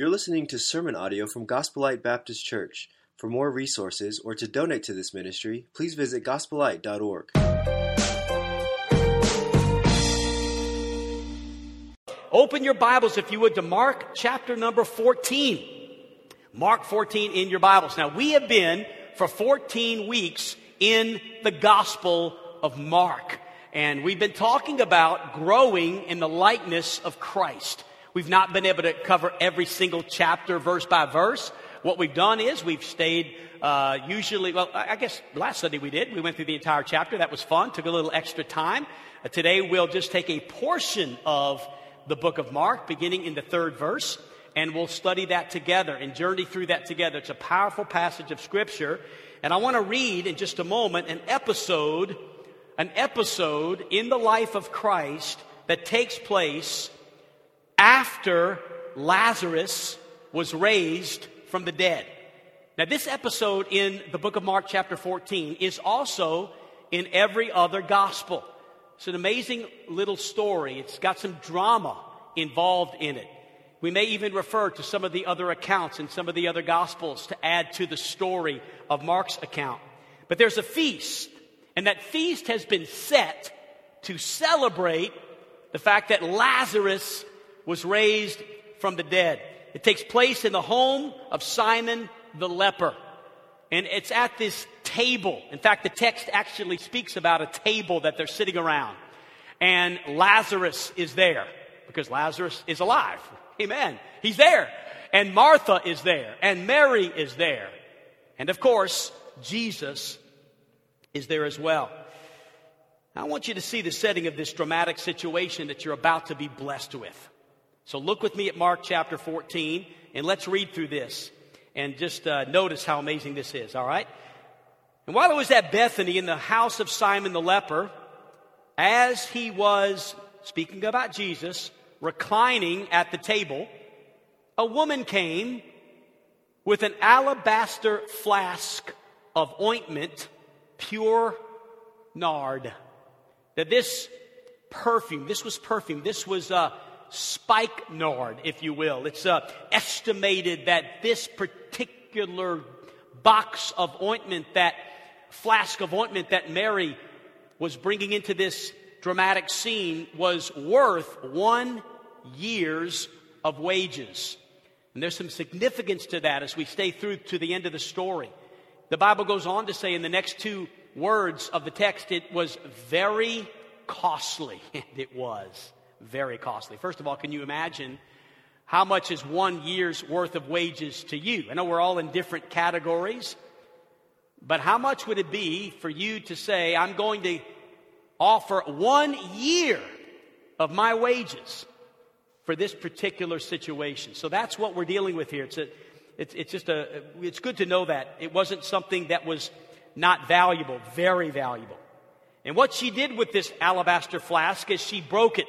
You're listening to sermon audio from Gospel Light Baptist Church. For more resources or to donate to this ministry, please visit gospellight.org. Open your Bibles, if you would, to Mark chapter number 14. Mark 14 in your Bibles. Now, we have been for 14 weeks in the Gospel of Mark. And we've been talking about growing in the likeness of Christ. We've not been able to cover every single chapter verse by verse. What we've done is we've stayed uh, usually, well, I guess last Sunday we did. We went through the entire chapter. That was fun. Took a little extra time. Uh, today we'll just take a portion of the book of Mark, beginning in the third verse, and we'll study that together and journey through that together. It's a powerful passage of Scripture. And I want to read in just a moment an episode, an episode in the life of Christ that takes place after Lazarus was raised from the dead. Now, this episode in the book of Mark, chapter 14, is also in every other gospel. It's an amazing little story. It's got some drama involved in it. We may even refer to some of the other accounts in some of the other gospels to add to the story of Mark's account. But there's a feast, and that feast has been set to celebrate the fact that Lazarus was raised from the dead. It takes place in the home of Simon the leper. And it's at this table. In fact, the text actually speaks about a table that they're sitting around. And Lazarus is there because Lazarus is alive. Amen. He's there. And Martha is there. And Mary is there. And of course, Jesus is there as well. I want you to see the setting of this dramatic situation that you're about to be blessed with. So look with me at Mark chapter 14 and let's read through this and just uh, notice how amazing this is, all right? And while it was at Bethany in the house of Simon the leper, as he was, speaking about Jesus, reclining at the table, a woman came with an alabaster flask of ointment, pure nard. That this perfume, this was perfume, this was uh, spikenard, if you will. It's uh, estimated that this particular box of ointment, that flask of ointment that Mary was bringing into this dramatic scene, was worth one year's of wages. And there's some significance to that as we stay through to the end of the story. The Bible goes on to say in the next two words of the text, it was very costly. And it was very costly. First of all, can you imagine how much is one year's worth of wages to you? I know we're all in different categories, but how much would it be for you to say, I'm going to offer one year of my wages for this particular situation? So that's what we're dealing with here. It's, a, it's, it's just a, it's good to know that. It wasn't something that was not valuable, very valuable. And what she did with this alabaster flask is she broke it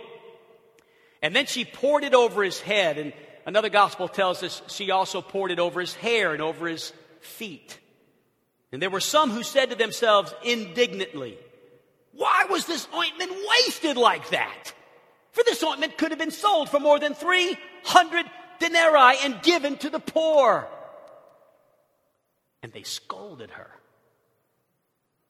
and then she poured it over his head. And another gospel tells us she also poured it over his hair and over his feet. And there were some who said to themselves indignantly, Why was this ointment wasted like that? For this ointment could have been sold for more than 300 denarii and given to the poor. And they scolded her.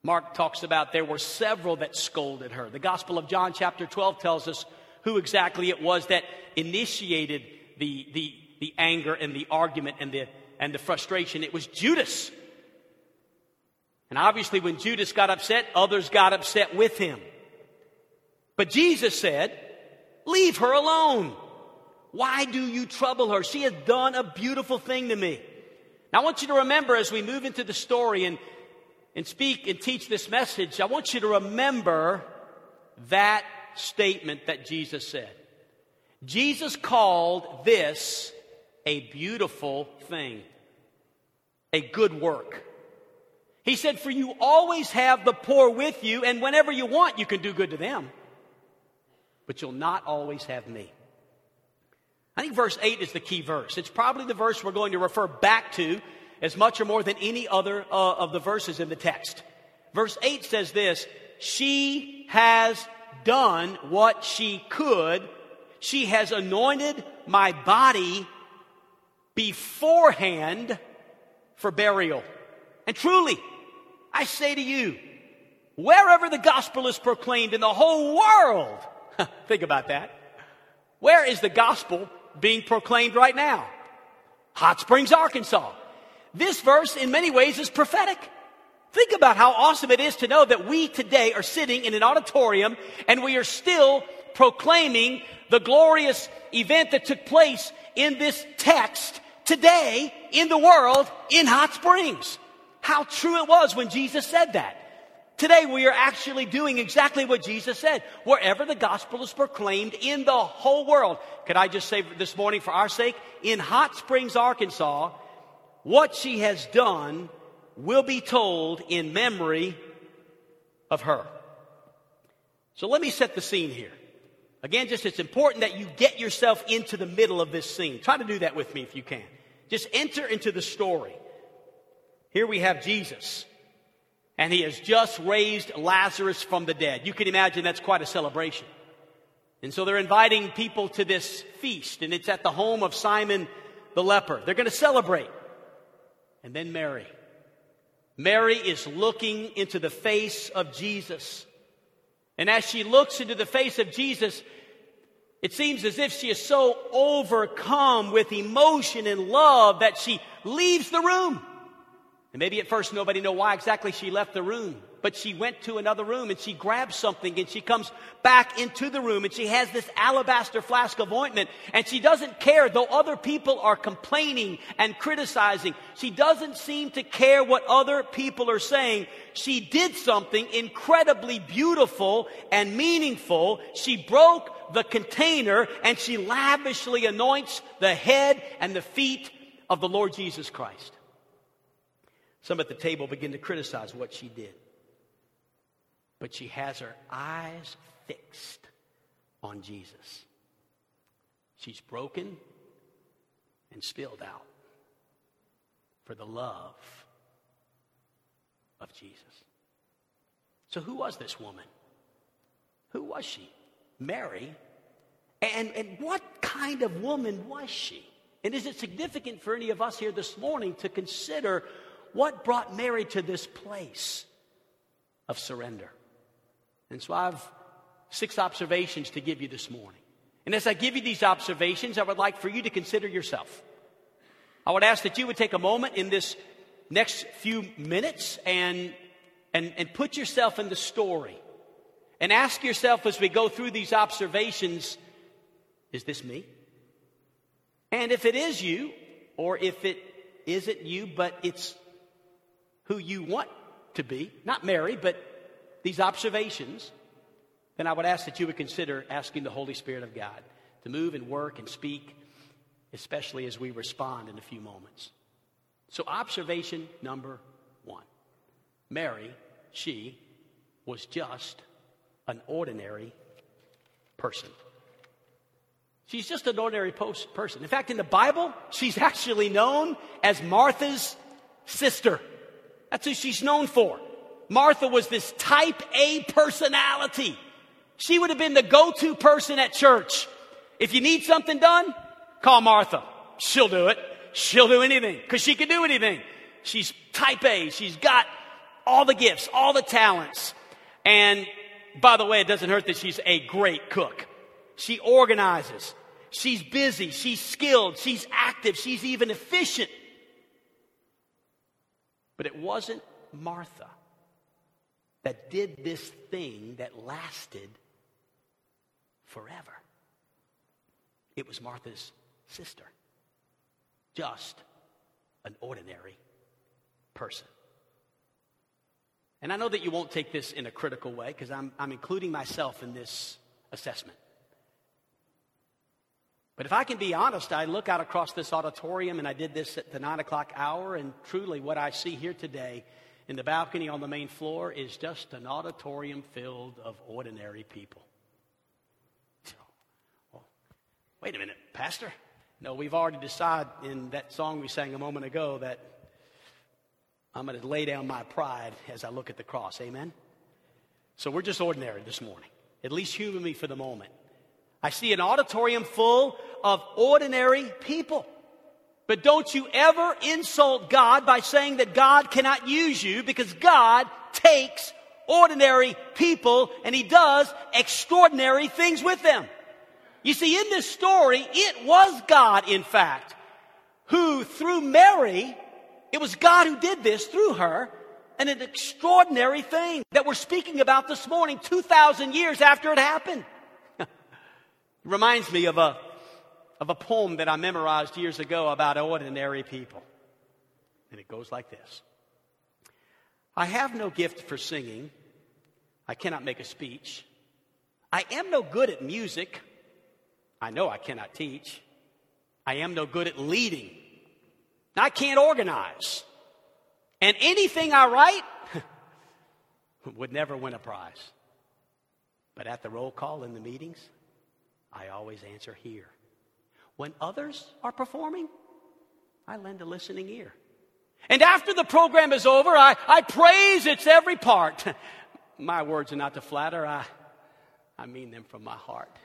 Mark talks about there were several that scolded her. The Gospel of John, chapter 12, tells us who exactly it was that initiated the, the, the anger and the argument and the, and the frustration. It was Judas. And obviously, when Judas got upset, others got upset with him. But Jesus said, Leave her alone. Why do you trouble her? She has done a beautiful thing to me. Now, I want you to remember as we move into the story and, and speak and teach this message, I want you to remember that statement that Jesus said. Jesus called this a beautiful thing, a good work. He said, For you always have the poor with you, and whenever you want, you can do good to them. But you'll not always have me. I think verse 8 is the key verse. It's probably the verse we're going to refer back to as much or more than any other uh, of the verses in the text. Verse 8 says this She has done what she could. She has anointed my body beforehand for burial. And truly, I say to you, wherever the gospel is proclaimed in the whole world, think about that. Where is the gospel being proclaimed right now? Hot Springs, Arkansas. This verse, in many ways, is prophetic. Think about how awesome it is to know that we today are sitting in an auditorium and we are still proclaiming the glorious event that took place in this text today in the world in Hot Springs. How true it was when Jesus said that. Today we are actually doing exactly what Jesus said. Wherever the gospel is proclaimed in the whole world. Could I just say this morning for our sake? In Hot Springs, Arkansas, what she has done will be told in memory of her. So let me set the scene here. Again, just it's important that you get yourself into the middle of this scene. Try to do that with me if you can. Just enter into the story. Here we have Jesus, and he has just raised Lazarus from the dead. You can imagine that's quite a celebration. And so they're inviting people to this feast, and it's at the home of Simon the leper. They're going to celebrate. And then Mary. Mary is looking into the face of Jesus. And as she looks into the face of Jesus, it seems as if she is so overcome with emotion and love that she leaves the room. And maybe at first nobody know why exactly she left the room but she went to another room and she grabs something and she comes back into the room and she has this alabaster flask of ointment and she doesn't care though other people are complaining and criticizing. She doesn't seem to care what other people are saying. She did something incredibly beautiful and meaningful. She broke the container and she lavishly anoints the head and the feet of the Lord Jesus Christ. Some at the table begin to criticize what she did but she has her eyes fixed on Jesus. She's broken and spilled out for the love of Jesus. So, who was this woman? Who was she? Mary. And, and what kind of woman was she? And is it significant for any of us here this morning to consider what brought Mary to this place of surrender? And so I have six observations to give you this morning. And as I give you these observations, I would like for you to consider yourself. I would ask that you would take a moment in this next few minutes and, and, and put yourself in the story. And ask yourself as we go through these observations is this me? And if it is you, or if it isn't you, but it's who you want to be, not Mary, but these observations, then I would ask that you would consider asking the Holy Spirit of God to move and work and speak, especially as we respond in a few moments. So, observation number one Mary, she was just an ordinary person. She's just an ordinary post person. In fact, in the Bible, she's actually known as Martha's sister. That's who she's known for. Martha was this type A personality. She would have been the go to person at church. If you need something done, call Martha. She'll do it. She'll do anything because she can do anything. She's type A. She's got all the gifts, all the talents. And by the way, it doesn't hurt that she's a great cook. She organizes. She's busy. She's skilled. She's active. She's even efficient. But it wasn't Martha that did this thing that lasted forever. It was Martha's sister, just an ordinary person. And I know that you won't take this in a critical way because I'm, I'm including myself in this assessment. But if I can be honest, I look out across this auditorium and I did this at the nine o'clock hour, and truly what I see here today in the balcony on the main floor is just an auditorium filled of ordinary people. well, wait a minute, Pastor. No, we've already decided in that song we sang a moment ago that I'm going to lay down my pride as I look at the cross. Amen? So we're just ordinary this morning. At least me for the moment. I see an auditorium full of ordinary people. But don't you ever insult God by saying that God cannot use you because God takes ordinary people and He does extraordinary things with them. You see, in this story, it was God, in fact, who through Mary, it was God who did this through her, and an extraordinary thing that we're speaking about this morning, 2,000 years after it happened. It reminds me of a, of a poem that I memorized years ago about ordinary people. And it goes like this I have no gift for singing, I cannot make a speech. I am no good at music. I know I cannot teach. I am no good at leading. I can't organize. And anything I write would never win a prize. But at the roll call in the meetings, I always answer here. When others are performing, I lend a listening ear. And after the program is over, I, I praise its every part. my words are not to flatter, I, I mean them from my heart.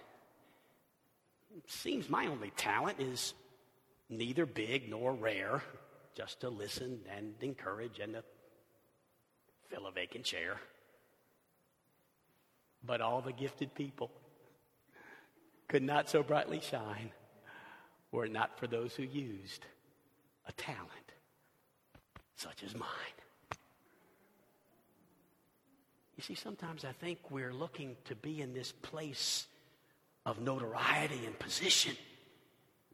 It seems my only talent is neither big nor rare, just to listen and encourage and to fill a vacant chair. But all the gifted people could not so brightly shine were it not for those who used a talent such as mine. You see, sometimes I think we're looking to be in this place of notoriety and position.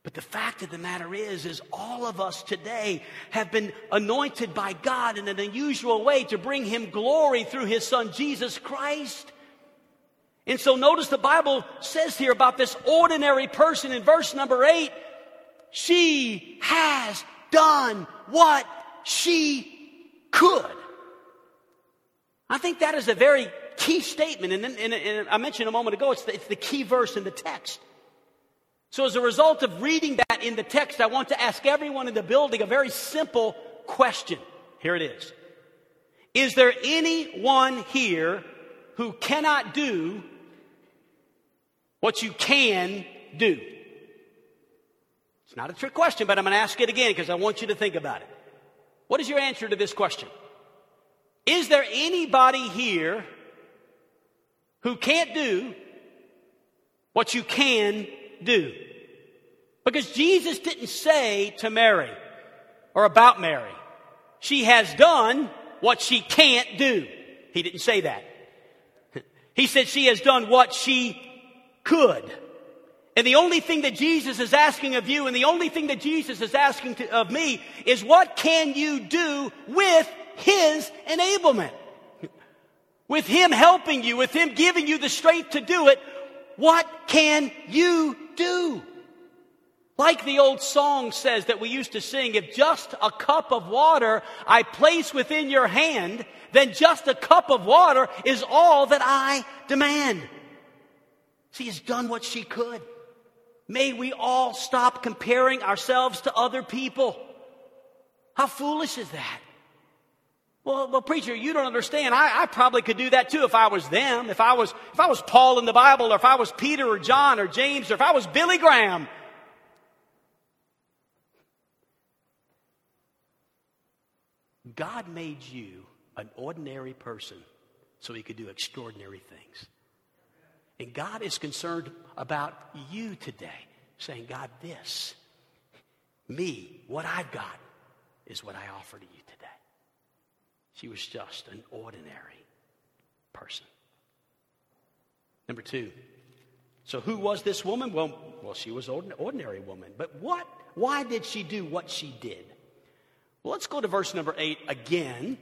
But the fact of the matter is, is all of us today have been anointed by God in an unusual way to bring Him glory through His Son, Jesus Christ. And so notice the Bible says here about this ordinary person in verse number eight. She has done what she could. I think that is a very key statement. And, and, and I mentioned a moment ago, it's the, it's the key verse in the text. So, as a result of reading that in the text, I want to ask everyone in the building a very simple question. Here it is Is there anyone here who cannot do what you can do? It's not a trick question, but I'm going to ask it again because I want you to think about it. What is your answer to this question? Is there anybody here who can't do what you can do? Because Jesus didn't say to Mary or about Mary, she has done what she can't do. He didn't say that. He said she has done what she could. And the only thing that Jesus is asking of you and the only thing that Jesus is asking to, of me is what can you do with his enablement. With Him helping you, with Him giving you the strength to do it, what can you do? Like the old song says that we used to sing, if just a cup of water I place within your hand, then just a cup of water is all that I demand. She has done what she could. May we all stop comparing ourselves to other people. How foolish is that? Well, well, preacher, you don't understand. I, I probably could do that too if I was them. If I was, if I was Paul in the Bible, or if I was Peter or John or James, or if I was Billy Graham. God made you an ordinary person so he could do extraordinary things. And God is concerned about you today, saying, God, this, me, what I've got, is what I offer to you today. She was just an ordinary person. Number two. So who was this woman? Well, well, she was an ordinary woman. But what? Why did she do what she did? Well, let's go to verse number eight again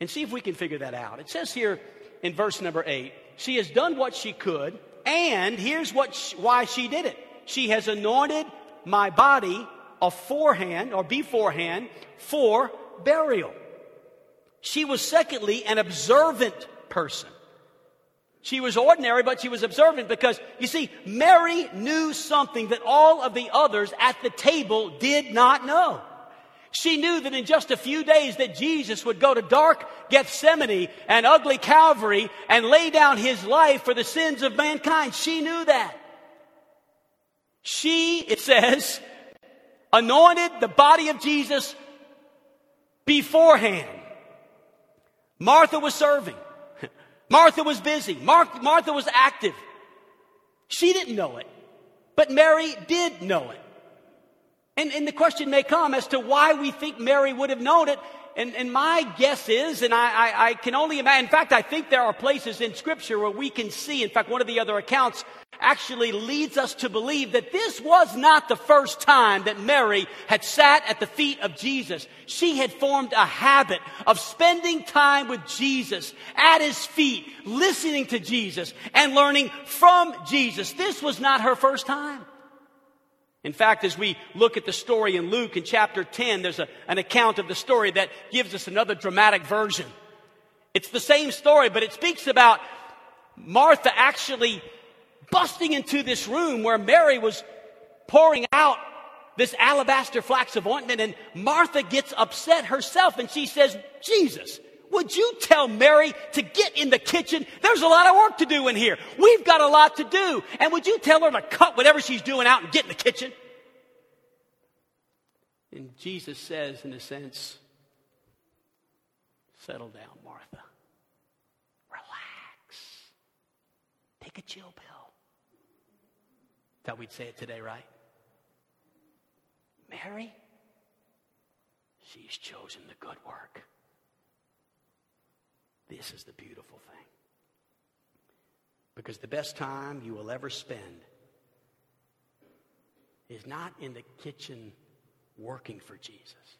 and see if we can figure that out. It says here in verse number eight, she has done what she could, and here's what she, why she did it. She has anointed my body aforehand or beforehand for burial. She was, secondly, an observant person. She was ordinary, but she was observant because, you see, Mary knew something that all of the others at the table did not know. She knew that in just a few days that Jesus would go to dark Gethsemane and ugly Calvary and lay down his life for the sins of mankind. She knew that. She, it says, anointed the body of Jesus beforehand. Martha was serving. Martha was busy. Mar- Martha was active. She didn't know it, but Mary did know it. And, and the question may come as to why we think Mary would have known it. And, and my guess is, and I, I, I can only imagine, in fact, I think there are places in Scripture where we can see, in fact, one of the other accounts actually leads us to believe that this was not the first time that Mary had sat at the feet of Jesus. She had formed a habit of spending time with Jesus at his feet, listening to Jesus and learning from Jesus. This was not her first time. In fact, as we look at the story in Luke in chapter 10, there's a, an account of the story that gives us another dramatic version. It's the same story, but it speaks about Martha actually busting into this room where Mary was pouring out this alabaster flax of ointment, and Martha gets upset herself and she says, Jesus, would you tell Mary to get in the kitchen? There's a lot of work to do in here. We've got a lot to do. And would you tell her to cut whatever she's doing out and get in the kitchen? And Jesus says, in a sense, settle down, Martha. Relax. Take a chill pill. How we'd say it today, right? Mary, she's chosen the good work. This is the beautiful thing. Because the best time you will ever spend is not in the kitchen working for Jesus,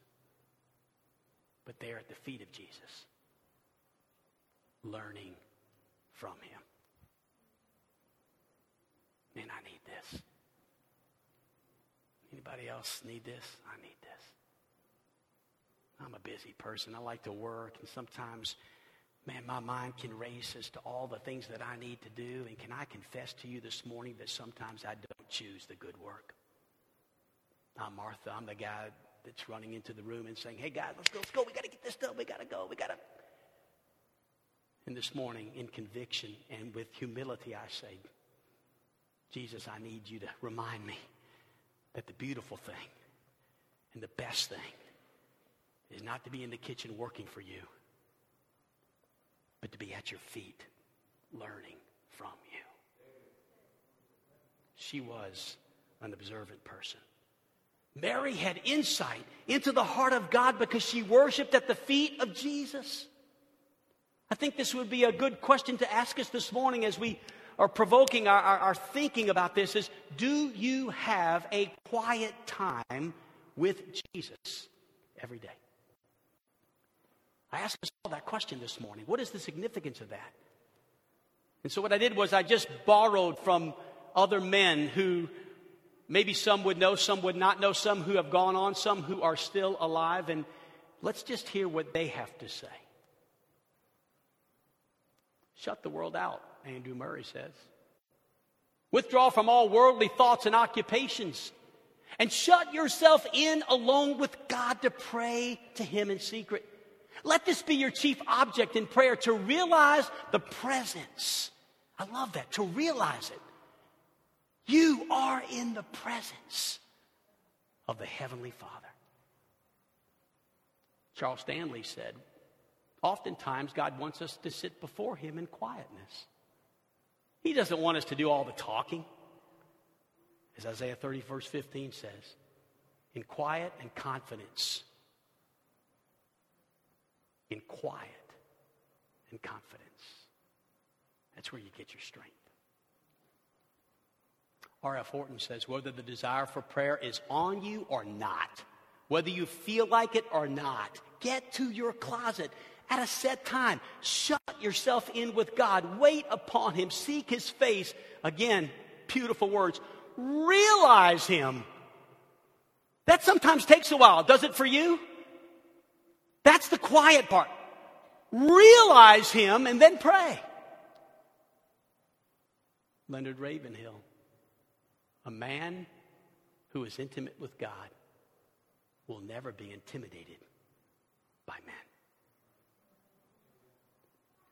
but there at the feet of Jesus, learning from him. Man, I need this. Anybody else need this? I need this. I'm a busy person. I like to work, and sometimes Man, my mind can race as to all the things that I need to do. And can I confess to you this morning that sometimes I don't choose the good work? I'm Martha. I'm the guy that's running into the room and saying, hey, guys, let's go, let's go. We got to get this done. We got to go. We got to. And this morning, in conviction and with humility, I say, Jesus, I need you to remind me that the beautiful thing and the best thing is not to be in the kitchen working for you but to be at your feet learning from you. She was an observant person. Mary had insight into the heart of God because she worshiped at the feet of Jesus. I think this would be a good question to ask us this morning as we are provoking our, our, our, thinking about this is do you have a quiet time with Jesus every day? I asked myself that question this morning. What is the significance of that? And so what I did was I just borrowed from other men who maybe some would know, some would not know, some who have gone on, some who are still alive, and let's just hear what they have to say. Shut the world out, Andrew Murray says. Withdraw from all worldly thoughts and occupations. And shut yourself in alone with God to pray to Him in secret. Let this be your chief object in prayer to realize the presence. I love that, to realize it. You are in the presence of the Heavenly Father. Charles Stanley said, Oftentimes, God wants us to sit before Him in quietness. He doesn't want us to do all the talking. As Isaiah 30, verse 15 says, in quiet and confidence in quiet and confidence. That's where you get your strength. R.F. Horton says whether the desire for prayer is on you or not, whether you feel like it or not, get to your closet at a set time. Shut yourself in with God. Wait upon Him. Seek His face. Again, beautiful words. Realize Him. That sometimes takes a while. Does it for you? That's the quiet part. Realize Him and then pray. Leonard Ravenhill, a man who is intimate with God, will never be intimidated by men.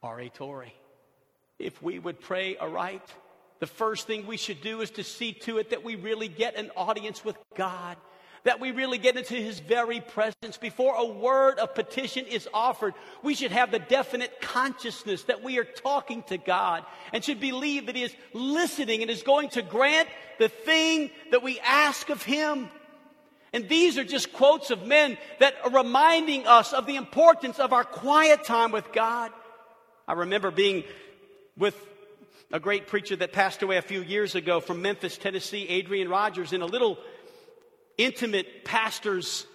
R.A. Torrey, if we would pray aright, the first thing we should do is to see to it that we really get an audience with God that we really get into His very presence. Before a word of petition is offered, we should have the definite consciousness that we are talking to God and should believe that He is listening and is going to grant the thing that we ask of Him. And these are just quotes of men that are reminding us of the importance of our quiet time with God. I remember being with a great preacher that passed away a few years ago from Memphis, Tennessee, Adrian Rogers, in a little intimate pastor's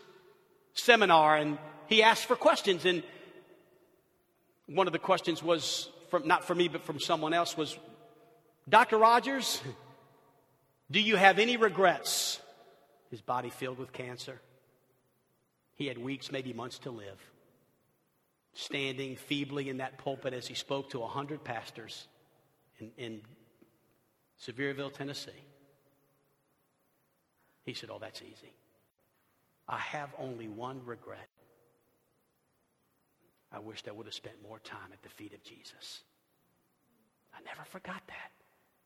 seminar. And he asked for questions. And one of the questions was from, not for me, but from someone else was, Dr. Rogers, do you have any regrets? His body filled with cancer. He had weeks, maybe months to live. Standing feebly in that pulpit as he spoke to a hundred pastors in, in Sevierville, Tennessee. He said, Oh, that's easy. I have only one regret. I wished I would have spent more time at the feet of Jesus. I never forgot that.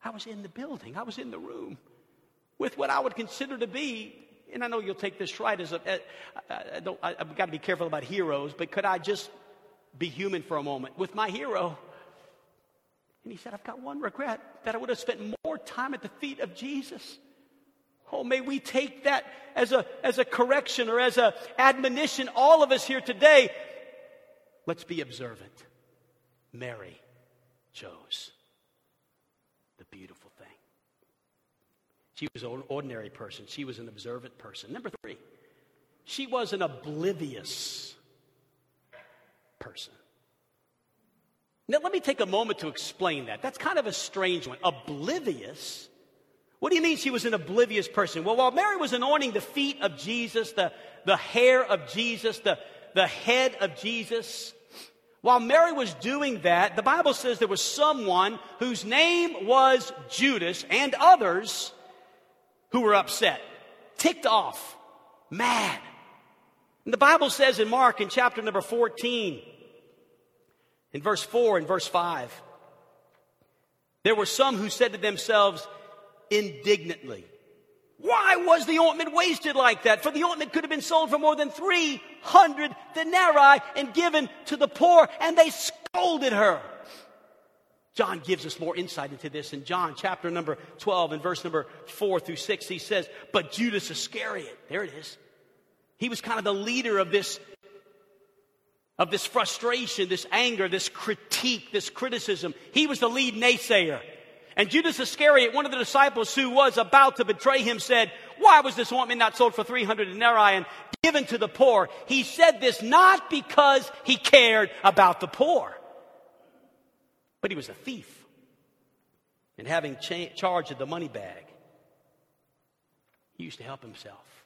I was in the building, I was in the room with what I would consider to be, and I know you'll take this right as a, I, I don't, I, I've got to be careful about heroes, but could I just be human for a moment with my hero? And he said, I've got one regret that I would have spent more time at the feet of Jesus. Oh, may we take that as a, as a correction or as a admonition. All of us here today, let's be observant. Mary chose the beautiful thing. She was an ordinary person. She was an observant person. Number three, she was an oblivious person. Now, let me take a moment to explain that. That's kind of a strange one. Oblivious? What do you mean she was an oblivious person? Well, while Mary was anointing the feet of Jesus, the, the hair of Jesus, the, the head of Jesus, while Mary was doing that, the Bible says there was someone whose name was Judas and others who were upset, ticked off, mad. And the Bible says in Mark in chapter number 14, in verse 4 and verse 5, there were some who said to themselves indignantly, Why was the ointment wasted like that? For the ointment could have been sold for more than 300 denarii and given to the poor. And they scolded her. John gives us more insight into this in John chapter number 12 and verse number 4 through 6. He says, But Judas Iscariot, there it is. He was kind of the leader of this of this frustration, this anger, this critique, this criticism. He was the lead naysayer. And Judas Iscariot, one of the disciples who was about to betray him, said, Why was this ointment not sold for 300 denarii and given to the poor? He said this not because he cared about the poor, but he was a thief. And having cha- charge of the money bag, he used to help himself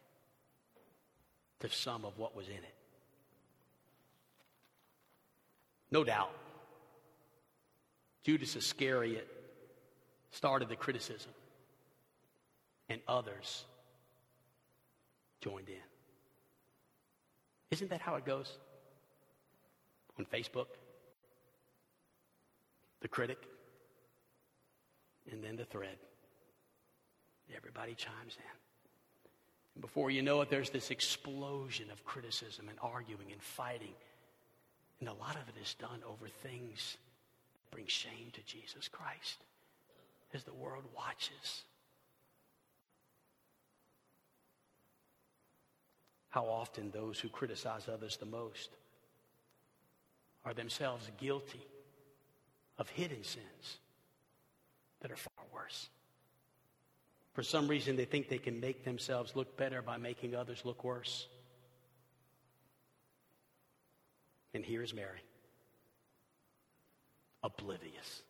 to some of what was in it. No doubt. Judas Iscariot started the criticism, and others joined in. Isn't that how it goes? On Facebook, the critic, and then the thread. Everybody chimes in. And before you know it, there's this explosion of criticism and arguing and fighting and a lot of it is done over things that bring shame to Jesus Christ as the world watches. How often those who criticize others the most are themselves guilty of hidden sins that are far worse. For some reason, they think they can make themselves look better by making others look worse. And here's Mary oblivious.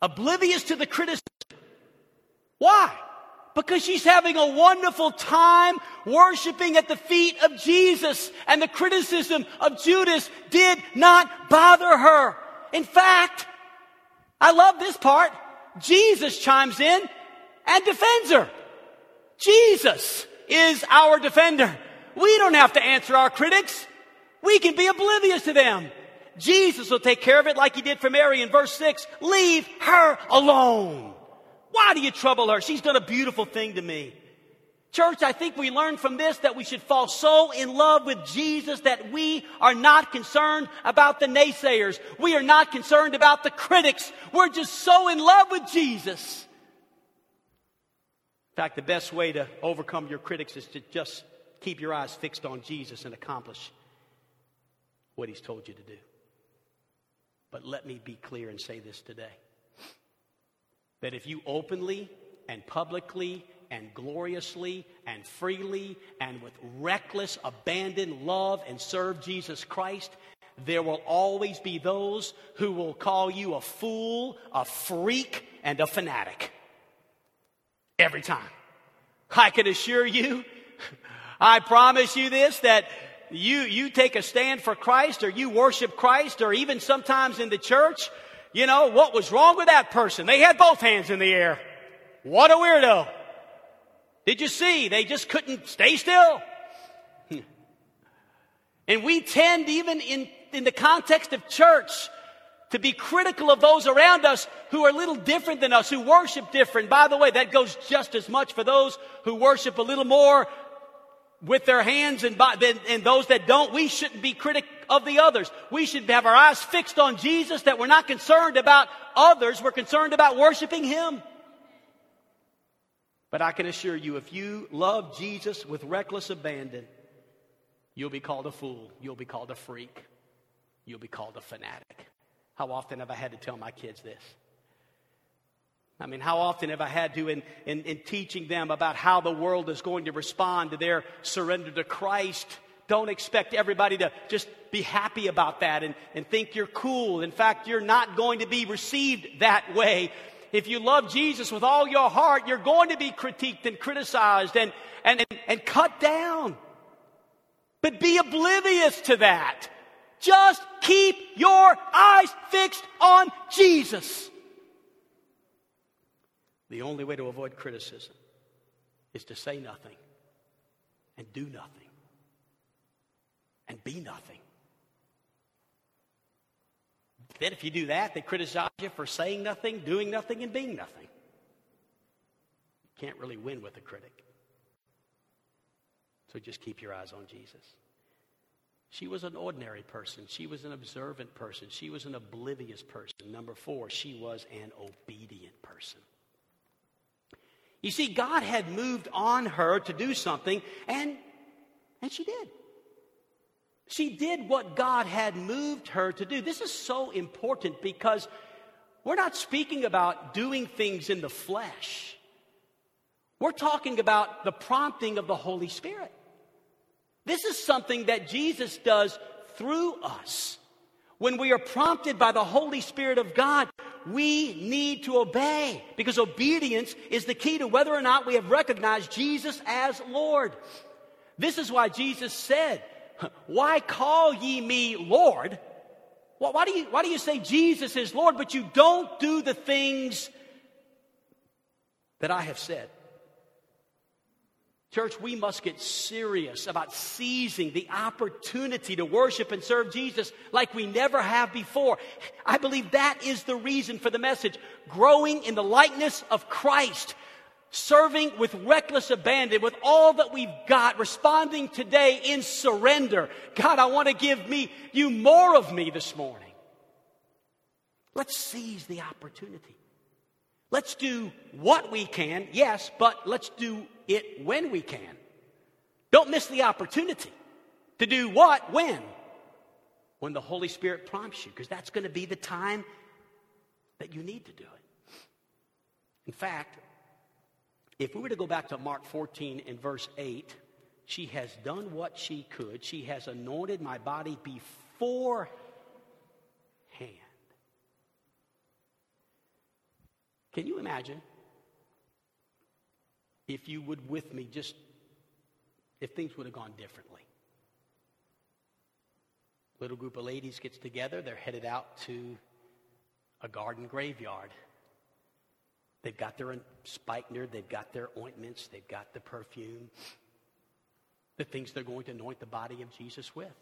Oblivious to the criticism. Why? Because she's having a wonderful time worshiping at the feet of Jesus, and the criticism of Judas did not bother her. In fact, I love this part. Jesus chimes in and defends her. Jesus is our defender. We don't have to answer our critics. We can be oblivious to them. Jesus will take care of it like he did for Mary in verse 6. Leave her alone. Why do you trouble her? She's done a beautiful thing to me. Church, I think we learned from this that we should fall so in love with Jesus that we are not concerned about the naysayers. We are not concerned about the critics. We're just so in love with Jesus. In fact, the best way to overcome your critics is to just keep your eyes fixed on Jesus and accomplish what he's told you to do. But let me be clear and say this today that if you openly and publicly and gloriously and freely and with reckless abandon love and serve Jesus Christ, there will always be those who will call you a fool, a freak, and a fanatic. Every time. I can assure you, I promise you this, that you, you take a stand for Christ or you worship Christ or even sometimes in the church, you know, what was wrong with that person? They had both hands in the air. What a weirdo. Did you see? They just couldn't stay still. and we tend, even in, in the context of church, to be critical of those around us who are a little different than us, who worship different. By the way, that goes just as much for those who worship a little more with their hands and, by, and those that don't. We shouldn't be critic of the others. We should have our eyes fixed on Jesus that we're not concerned about others. We're concerned about worshiping Him. But I can assure you, if you love Jesus with reckless abandon, you'll be called a fool. You'll be called a freak. You'll be called a fanatic. How often have I had to tell my kids this? I mean, how often have I had to, in, in, in, teaching them about how the world is going to respond to their surrender to Christ? Don't expect everybody to just be happy about that and, and think you're cool. In fact, you're not going to be received that way. If you love Jesus with all your heart, you're going to be critiqued and criticized and, and, and, and cut down. But be oblivious to that. Just keep your eyes fixed on Jesus. The only way to avoid criticism is to say nothing and do nothing and be nothing. Then, if you do that, they criticize you for saying nothing, doing nothing, and being nothing. You can't really win with a critic. So just keep your eyes on Jesus. She was an ordinary person. She was an observant person. She was an oblivious person. Number four, she was an obedient person. You see, God had moved on her to do something, and, and she did. She did what God had moved her to do. This is so important because we're not speaking about doing things in the flesh. We're talking about the prompting of the Holy Spirit. This is something that Jesus does through us. When we are prompted by the Holy Spirit of God, we need to obey because obedience is the key to whether or not we have recognized Jesus as Lord. This is why Jesus said, Why call ye me Lord? Why do you, why do you say Jesus is Lord, but you don't do the things that I have said? Church, we must get serious about seizing the opportunity to worship and serve Jesus like we never have before. I believe that is the reason for the message. Growing in the likeness of Christ, serving with reckless abandon, with all that we've got, responding today in surrender. God, I want to give me, you more of me this morning. Let's seize the opportunity. Let's do what we can, yes, but let's do it when we can. Don't miss the opportunity to do what? When? When the Holy Spirit prompts you, because that's going to be the time that you need to do it. In fact, if we were to go back to Mark 14 and verse 8, she has done what she could. She has anointed my body beforehand. Can you imagine if you would with me just if things would have gone differently? Little group of ladies gets together, they're headed out to a garden graveyard. They've got their spikenard, they've got their ointments, they've got the perfume, the things they're going to anoint the body of Jesus with.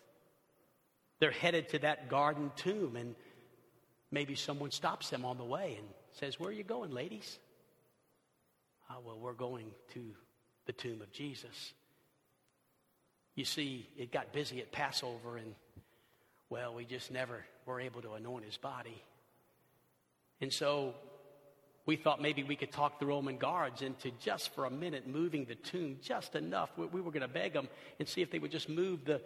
They're headed to that garden tomb, and maybe someone stops them on the way and says, Where are you going, ladies? Oh, well, we're going to the tomb of Jesus. You see, it got busy at Passover, and well, we just never were able to anoint his body. And so we thought maybe we could talk the Roman guards into just for a minute moving the tomb just enough. We, we were going to beg them and see if they would just move the,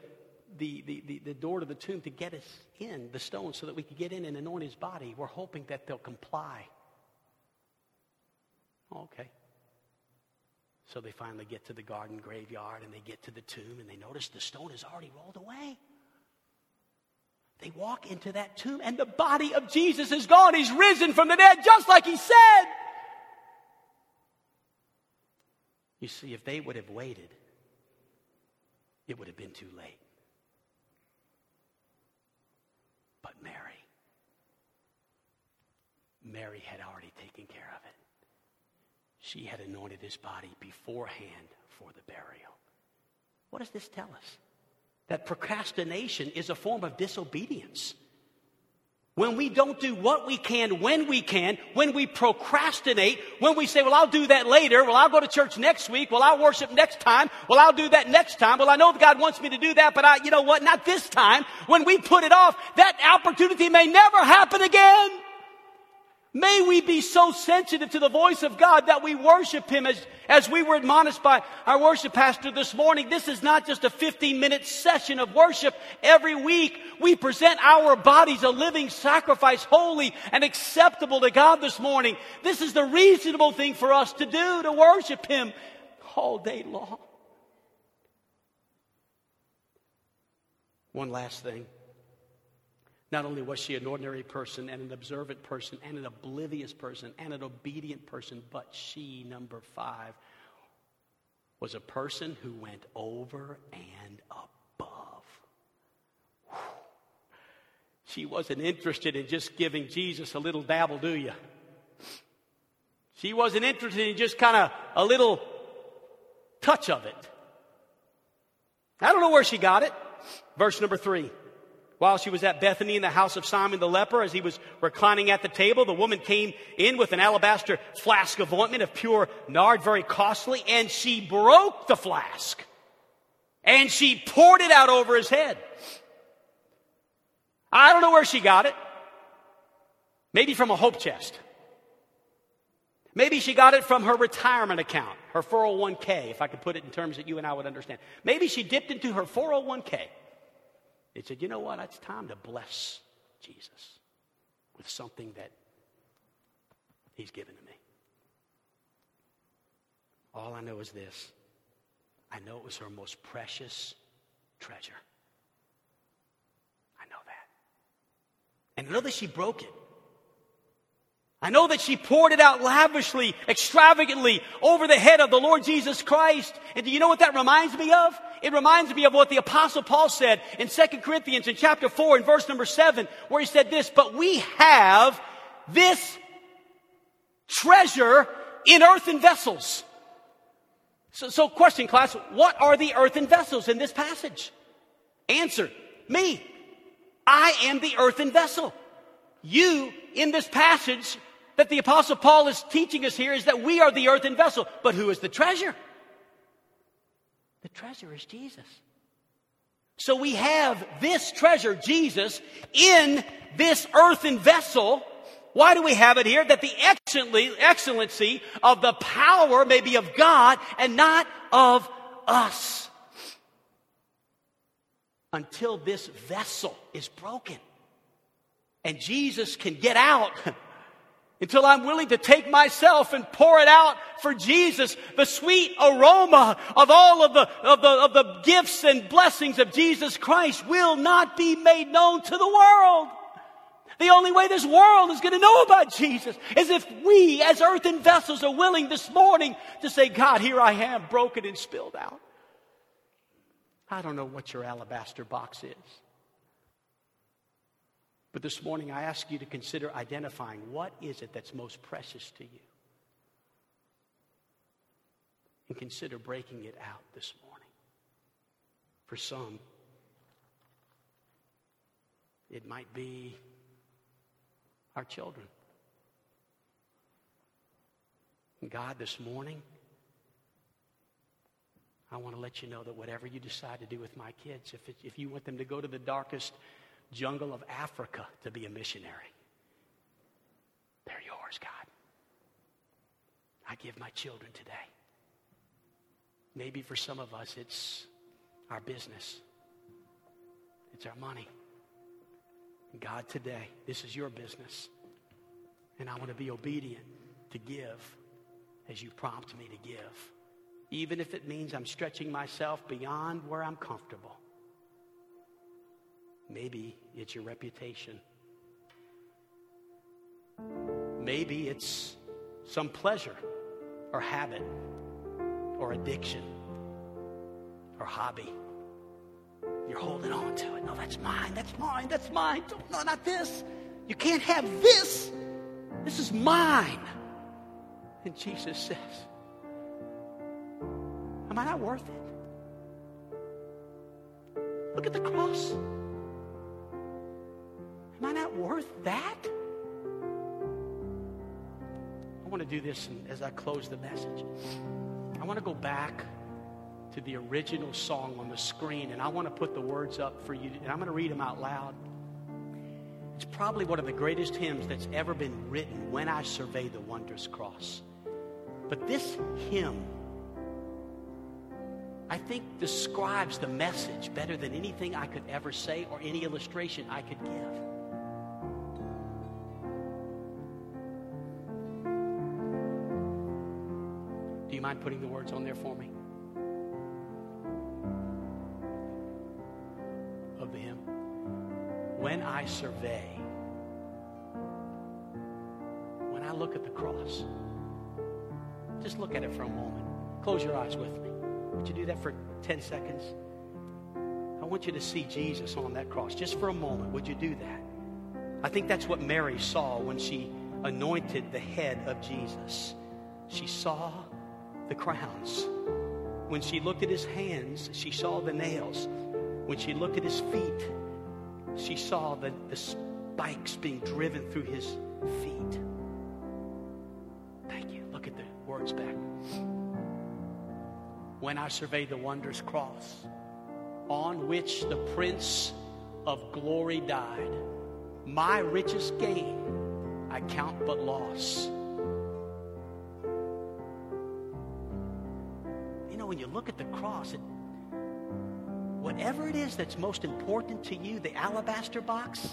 the, the, the, the door to the tomb to get us in, the stone, so that we could get in and anoint his body. We're hoping that they'll comply. Okay. So they finally get to the garden graveyard and they get to the tomb and they notice the stone is already rolled away. They walk into that tomb and the body of Jesus is gone. He's risen from the dead just like he said. You see, if they would have waited, it would have been too late. But Mary, Mary had already taken care of it. She had anointed his body beforehand for the burial. What does this tell us? that procrastination is a form of disobedience. When we don't do what we can when we can, when we procrastinate, when we say, well, I'll do that later, well, I'll go to church next week, well, I'll worship next time, well, I'll do that next time, well, I know God wants me to do that, but I, you know what, not this time. When we put it off, that opportunity may never happen again. May we be so sensitive to the voice of God that we worship Him as, as we were admonished by our worship pastor this morning. This is not just a 15 minute session of worship. Every week we present our bodies a living sacrifice, holy and acceptable to God this morning. This is the reasonable thing for us to do, to worship Him all day long. One last thing. Not only was she an ordinary person and an observant person and an oblivious person and an obedient person, but she, number five, was a person who went over and above. She wasn't interested in just giving Jesus a little dabble, do you? She wasn't interested in just kind of a little touch of it. I don't know where she got it. Verse number three. While she was at Bethany in the house of Simon the leper, as he was reclining at the table, the woman came in with an alabaster flask of ointment of pure nard, very costly, and she broke the flask. And she poured it out over his head. I don't know where she got it. Maybe from a hope chest. Maybe she got it from her retirement account, her 401k, if I could put it in terms that you and I would understand. Maybe she dipped into her 401k they said, you know what? It's time to bless Jesus with something that he's given to me. All I know is this I know it was her most precious treasure. I know that. And I know that she broke it. I know that she poured it out lavishly, extravagantly over the head of the Lord Jesus Christ. And do you know what that reminds me of? It reminds me of what the apostle Paul said in 2 Corinthians in chapter 4 in verse number 7, where he said this, but we have this treasure in earthen vessels. So, so question class, what are the earthen vessels in this passage? Answer, me. I am the earthen vessel. You, in this passage, that the Apostle Paul is teaching us here is that we are the earthen vessel. But who is the treasure? The treasure is Jesus. So we have this treasure, Jesus, in this earthen vessel. Why do we have it here? That the excellency of the power may be of God and not of us. Until this vessel is broken and Jesus can get out until I'm willing to take myself and pour it out for Jesus, the sweet aroma of all of the, of the, of the gifts and blessings of Jesus Christ will not be made known to the world. The only way this world is going to know about Jesus is if we, as earthen vessels, are willing this morning to say, God, here I am, broken and spilled out. I don't know what your alabaster box is. But this morning, I ask you to consider identifying what is it that's most precious to you. And consider breaking it out this morning. For some, it might be our children. God, this morning, I want to let you know that whatever you decide to do with my kids, if, it, if you want them to go to the darkest jungle of Africa to be a missionary, they're yours, God. I give my children today. Maybe for some of us, it's our business, it's our money. God, today, this is your business. And I want to be obedient to give as you prompt me to give even if it means I'm stretching myself beyond where I'm comfortable. Maybe it's your reputation. Maybe it's some pleasure or habit or addiction or hobby. You're holding on to it. No, that's mine. That's mine. That's mine. No, not this. You can't have this. This is mine. And Jesus says, Am I not worth it? Look at the cross. Worth that? I want to do this as I close the message. I want to go back to the original song on the screen and I want to put the words up for you and I'm going to read them out loud. It's probably one of the greatest hymns that's ever been written when I survey the wondrous cross. But this hymn I think describes the message better than anything I could ever say or any illustration I could give. Putting the words on there for me? Of the hymn. When I survey, when I look at the cross, just look at it for a moment. Close your eyes with me. Would you do that for 10 seconds? I want you to see Jesus on that cross just for a moment. Would you do that? I think that's what Mary saw when she anointed the head of Jesus. She saw the crowns. When she looked at his hands, she saw the nails. When she looked at his feet, she saw the, the spikes being driven through his feet. Thank you. Look at the words back when I survey the wondrous cross on which the Prince of Glory died. My richest gain I count but loss. When you look at the cross, it, whatever it is that's most important to you, the alabaster box,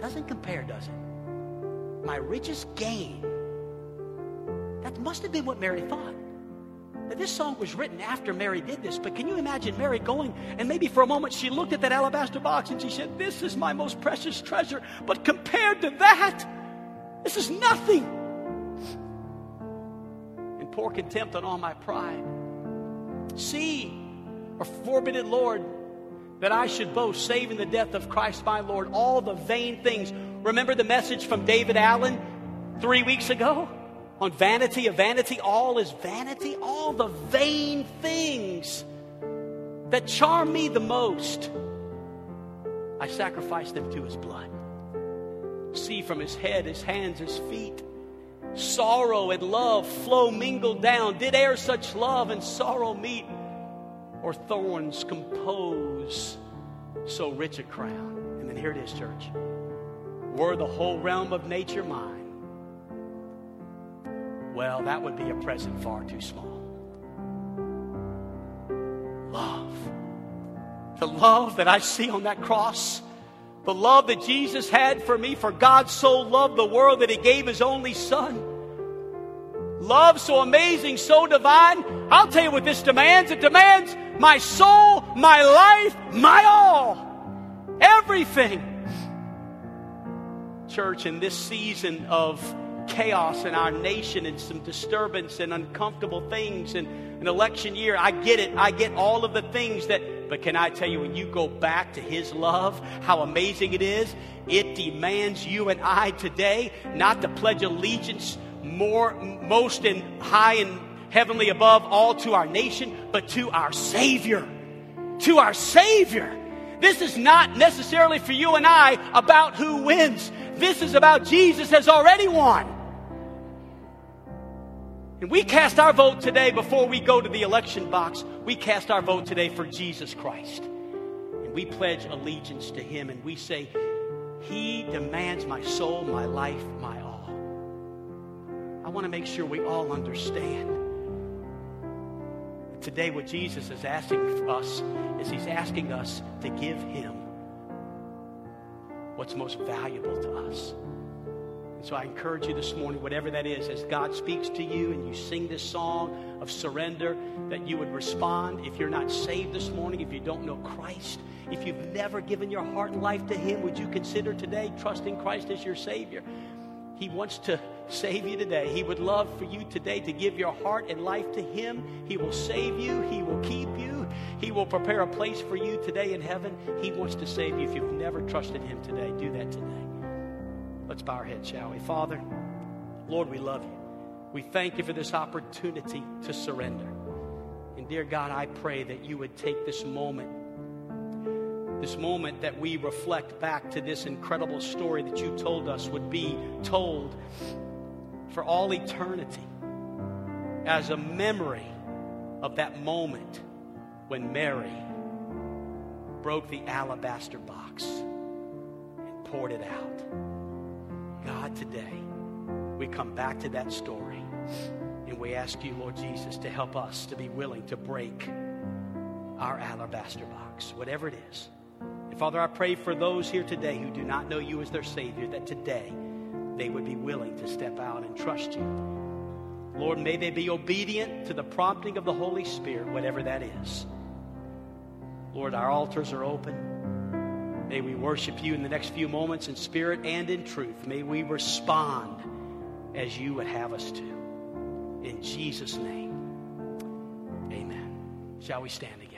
doesn't compare, does it? My richest gain. That must have been what Mary thought. Now, this song was written after Mary did this, but can you imagine Mary going and maybe for a moment she looked at that alabaster box and she said, This is my most precious treasure, but compared to that, this is nothing. Pour contempt on all my pride. See, or forbid Lord, that I should boast, saving the death of Christ my Lord, all the vain things. Remember the message from David Allen three weeks ago? on vanity of vanity. All is vanity. All the vain things that charm me the most, I sacrifice them to his blood. See from his head, his hands, his feet. Sorrow and love flow mingled down. Did e'er such love and sorrow meet, or thorns compose so rich a crown? And then here it is, church. Were the whole realm of nature mine, well, that would be a present far too small. Love. The love that I see on that cross. The love that Jesus had for me, for God so loved the world that he gave his only son. Love so amazing, so divine. I'll tell you what this demands. It demands my soul, my life, my all. Everything. Church, in this season of chaos in our nation and some disturbance and uncomfortable things and an election year. I get it. I get all of the things that, but can I tell you, when you go back to His love, how amazing it is? It demands you and I today not to pledge allegiance more, most and high and heavenly above all to our nation, but to our Savior. To our Savior. This is not necessarily for you and I about who wins. This is about Jesus has already won. And we cast our vote today before we go to the election box. We cast our vote today for Jesus Christ. And we pledge allegiance to Him and we say, He demands my soul, my life, my all. I want to make sure we all understand. Today, what Jesus is asking us is He's asking us to give Him what's most valuable to us. So I encourage you this morning, whatever that is, as God speaks to you and you sing this song of surrender, that you would respond. If you're not saved this morning, if you don't know Christ, if you've never given your heart and life to Him, would you consider today trusting Christ as your Savior? He wants to save you today. He would love for you today to give your heart and life to Him. He will save you, He will keep you, He will prepare a place for you today in heaven. He wants to save you. If you've never trusted Him today, do that today. Let's bow our heads, shall we? Father, Lord, we love you. We thank you for this opportunity to surrender. And dear God, I pray that you would take this moment, this moment that we reflect back to this incredible story that you told us would be told for all eternity as a memory of that moment when Mary broke the alabaster box and poured it out. God, today we come back to that story and we ask you, Lord Jesus, to help us to be willing to break our alabaster box, whatever it is. And Father, I pray for those here today who do not know you as their Savior, that today they would be willing to step out and trust you. Lord, may they be obedient to the prompting of the Holy Spirit, whatever that is. Lord, our altars are open. May we worship you in the next few moments in spirit and in truth. May we respond as you would have us to. In Jesus' name, amen. Shall we stand again?